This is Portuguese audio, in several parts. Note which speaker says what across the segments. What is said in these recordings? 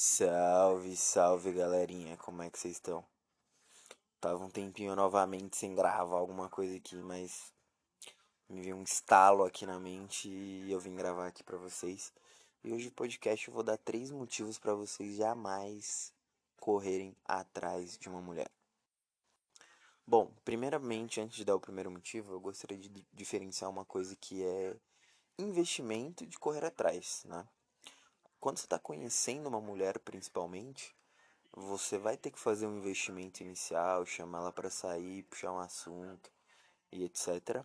Speaker 1: Salve, salve galerinha, como é que vocês estão? Tava um tempinho novamente sem gravar alguma coisa aqui, mas me veio um estalo aqui na mente e eu vim gravar aqui pra vocês. E hoje podcast eu vou dar três motivos para vocês jamais correrem atrás de uma mulher. Bom, primeiramente, antes de dar o primeiro motivo, eu gostaria de diferenciar uma coisa que é investimento de correr atrás, né? Quando você está conhecendo uma mulher, principalmente, você vai ter que fazer um investimento inicial, chamar ela para sair, puxar um assunto e etc.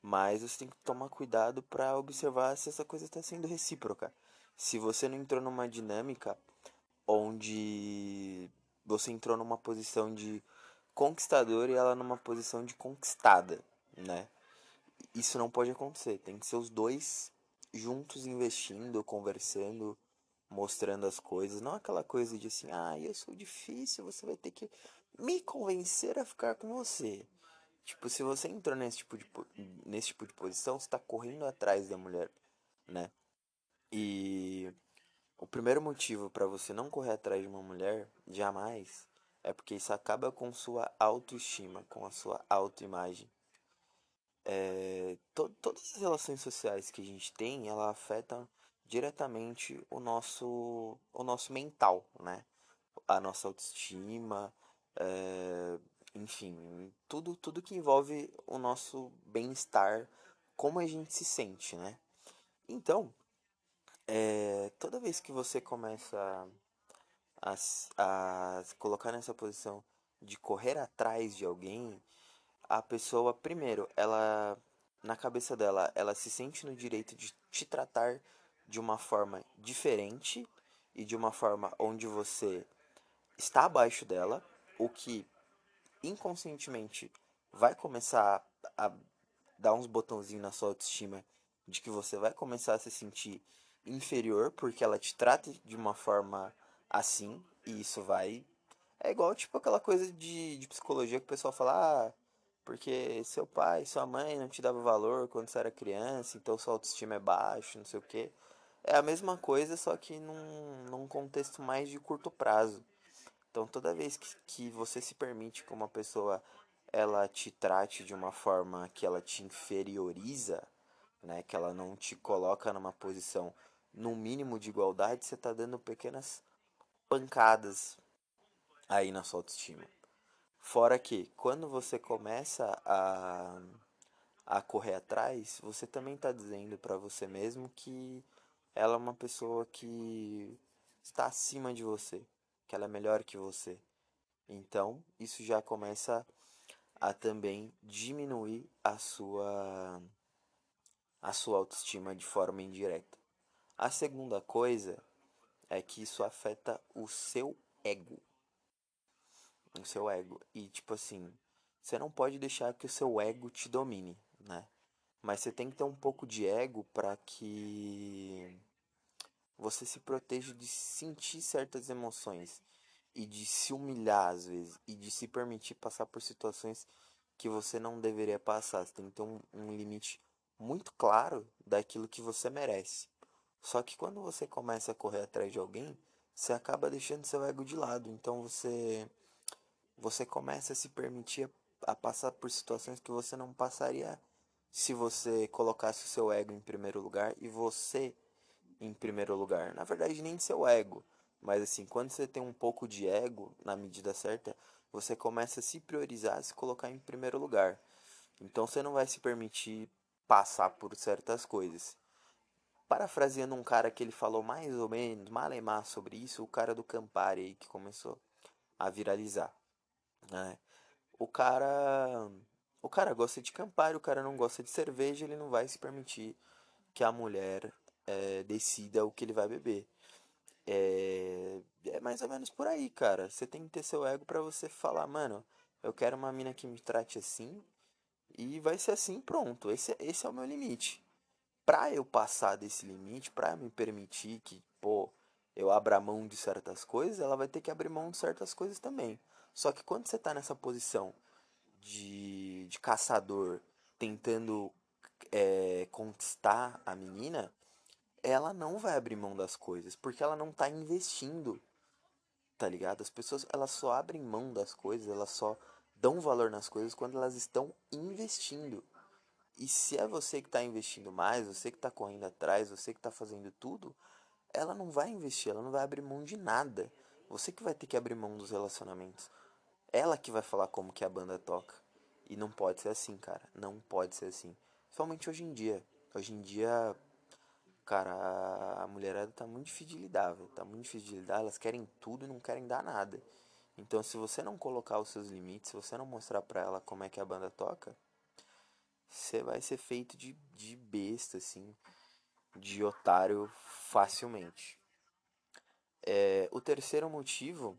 Speaker 1: Mas você tem que tomar cuidado para observar se essa coisa está sendo recíproca. Se você não entrou numa dinâmica onde você entrou numa posição de conquistador e ela numa posição de conquistada, né? Isso não pode acontecer. Tem que ser os dois juntos investindo, conversando, mostrando as coisas. Não aquela coisa de assim, ah, eu sou difícil, você vai ter que me convencer a ficar com você. Tipo, se você entrou nesse tipo de, nesse tipo de posição, você tá correndo atrás da mulher, né? E o primeiro motivo para você não correr atrás de uma mulher, jamais, é porque isso acaba com sua autoestima, com a sua autoimagem to todas as relações sociais que a gente tem, ela afetam diretamente o nosso, o nosso mental, né? A nossa autoestima, é, enfim, tudo, tudo que envolve o nosso bem-estar, como a gente se sente, né? Então, é, toda vez que você começa a, a, a colocar nessa posição de correr atrás de alguém, a pessoa, primeiro, ela na cabeça dela, ela se sente no direito de te tratar de uma forma diferente e de uma forma onde você está abaixo dela, o que inconscientemente vai começar a dar uns botãozinhos na sua autoestima de que você vai começar a se sentir inferior porque ela te trata de uma forma assim e isso vai é igual tipo aquela coisa de, de psicologia que o pessoal fala ah, porque seu pai, sua mãe não te dava valor quando você era criança, então sua autoestima é baixa, não sei o que. É a mesma coisa, só que num, num contexto mais de curto prazo. Então toda vez que, que você se permite que uma pessoa ela te trate de uma forma que ela te inferioriza, né, que ela não te coloca numa posição no mínimo de igualdade, você está dando pequenas pancadas aí na sua autoestima. Fora que quando você começa a, a correr atrás, você também está dizendo para você mesmo que ela é uma pessoa que está acima de você, que ela é melhor que você. Então, isso já começa a também diminuir a sua a sua autoestima de forma indireta. A segunda coisa é que isso afeta o seu ego o seu ego. E tipo assim, você não pode deixar que o seu ego te domine, né? Mas você tem que ter um pouco de ego para que você se proteja de sentir certas emoções e de se humilhar às vezes e de se permitir passar por situações que você não deveria passar. Você tem que ter um, um limite muito claro daquilo que você merece. Só que quando você começa a correr atrás de alguém, você acaba deixando seu ego de lado. Então você você começa a se permitir a passar por situações que você não passaria se você colocasse o seu ego em primeiro lugar e você em primeiro lugar. Na verdade, nem seu ego, mas assim, quando você tem um pouco de ego na medida certa, você começa a se priorizar, a se colocar em primeiro lugar. Então você não vai se permitir passar por certas coisas. Parafraseando um cara que ele falou mais ou menos, malemar sobre isso, o cara do Campari aí que começou a viralizar. Né? O cara. O cara gosta de Campari, o cara não gosta de cerveja, ele não vai se permitir que a mulher é, decida o que ele vai beber. É, é mais ou menos por aí, cara. Você tem que ter seu ego para você falar, mano, eu quero uma mina que me trate assim e vai ser assim, pronto. Esse, esse é o meu limite. Pra eu passar desse limite, pra me permitir que, pô, eu abra mão de certas coisas, ela vai ter que abrir mão de certas coisas também. Só que quando você está nessa posição de, de caçador tentando é, conquistar a menina, ela não vai abrir mão das coisas, porque ela não tá investindo. Tá ligado? As pessoas, elas só abrem mão das coisas, elas só dão valor nas coisas quando elas estão investindo. E se é você que está investindo mais, você que está correndo atrás, você que está fazendo tudo, ela não vai investir, ela não vai abrir mão de nada. Você que vai ter que abrir mão dos relacionamentos. Ela que vai falar como que a banda toca. E não pode ser assim, cara. Não pode ser assim. Principalmente hoje em dia. Hoje em dia, cara, a mulherada tá muito difícil de lidar, velho. Tá muito difícil de lidar. Elas querem tudo e não querem dar nada. Então, se você não colocar os seus limites, se você não mostrar pra ela como é que a banda toca, você vai ser feito de, de besta, assim, de otário facilmente. É, o terceiro motivo,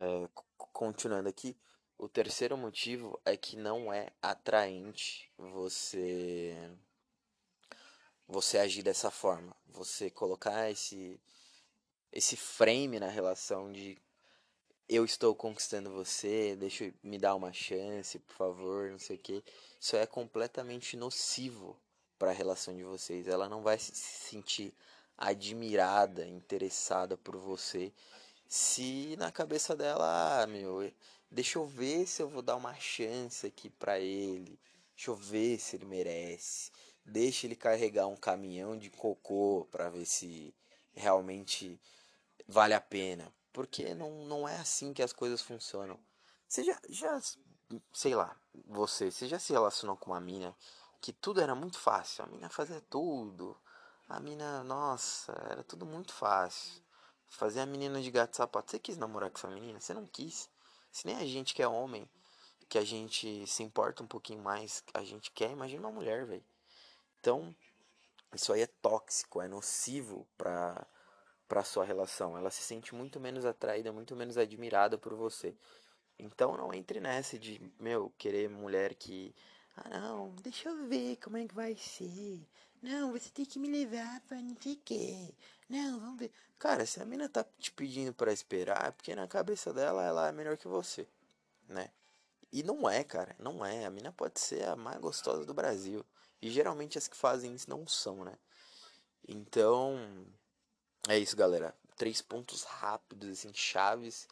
Speaker 1: é, continuando aqui, o terceiro motivo é que não é atraente você você agir dessa forma, você colocar esse esse frame na relação de eu estou conquistando você, deixa eu me dar uma chance, por favor, não sei o que. Isso é completamente nocivo para a relação de vocês. Ela não vai se sentir admirada, interessada por você, se na cabeça dela, ah, meu, deixa eu ver se eu vou dar uma chance aqui para ele. Deixa eu ver se ele merece. Deixa ele carregar um caminhão de cocô para ver se realmente vale a pena. Porque não, não é assim que as coisas funcionam. Você já, já, sei lá, você, você já se relacionou com uma mina que tudo era muito fácil. A mina fazia tudo. A mina, nossa, era tudo muito fácil. Fazia a menina de gato sapato. Você quis namorar com essa menina? Você não quis. Se nem a gente que é homem, que a gente se importa um pouquinho mais, a gente quer, imagina uma mulher, velho. Então, isso aí é tóxico, é nocivo pra, para sua relação. Ela se sente muito menos atraída, muito menos admirada por você. Então não entre nessa de, meu, querer mulher que, ah não, deixa eu ver como é que vai ser. Não, você tem que me levar para não sei quê. Não, vamos ver. Cara, se a mina tá te pedindo para esperar, é porque na cabeça dela ela é melhor que você, né? E não é, cara, não é. A mina pode ser a mais gostosa do Brasil. E geralmente as que fazem isso não são, né? Então, é isso, galera. Três pontos rápidos, assim, chaves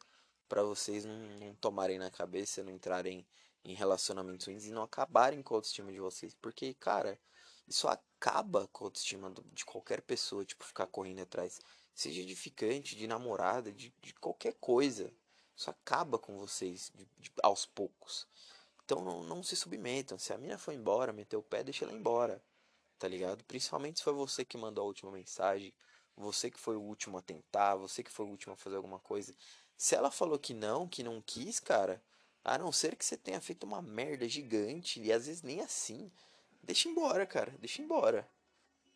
Speaker 1: para vocês não, não, tomarem na cabeça, não entrarem em relacionamentos ruins e não acabarem com a autoestima de vocês. Porque, cara, isso acaba com a autoestima de qualquer pessoa, tipo, ficar correndo atrás. Seja edificante, de namorada, de, de qualquer coisa. Isso acaba com vocês de, de, aos poucos. Então não, não se submetam. Se a mina foi embora, meteu o pé, deixa ela embora. Tá ligado? Principalmente se foi você que mandou a última mensagem você que foi o último a tentar, você que foi o último a fazer alguma coisa. Se ela falou que não, que não quis, cara, a não ser que você tenha feito uma merda gigante e às vezes nem assim, deixa embora, cara, deixa embora.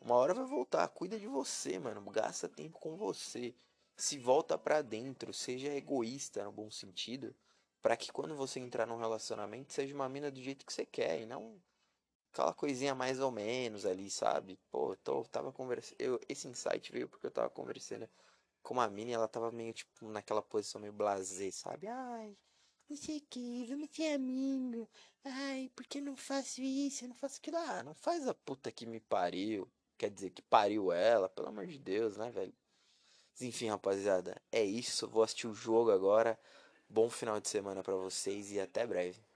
Speaker 1: Uma hora vai voltar, cuida de você, mano, gasta tempo com você. Se volta para dentro, seja egoísta no bom sentido, para que quando você entrar num relacionamento seja uma mina do jeito que você quer e não aquela coisinha mais ou menos ali, sabe? Pô, eu tô, tava conversando. Eu, esse insight veio porque eu tava conversando com uma mina e ela tava meio, tipo, naquela posição meio blasé, sabe? Ai, não sei o que, vamos ser amigo. Ai, por que não faço isso? Eu não faço aquilo. Ah, não faz a puta que me pariu. Quer dizer, que pariu ela, pelo amor de Deus, né, velho? Enfim, rapaziada, é isso. Vou assistir o jogo agora. Bom final de semana para vocês e até breve.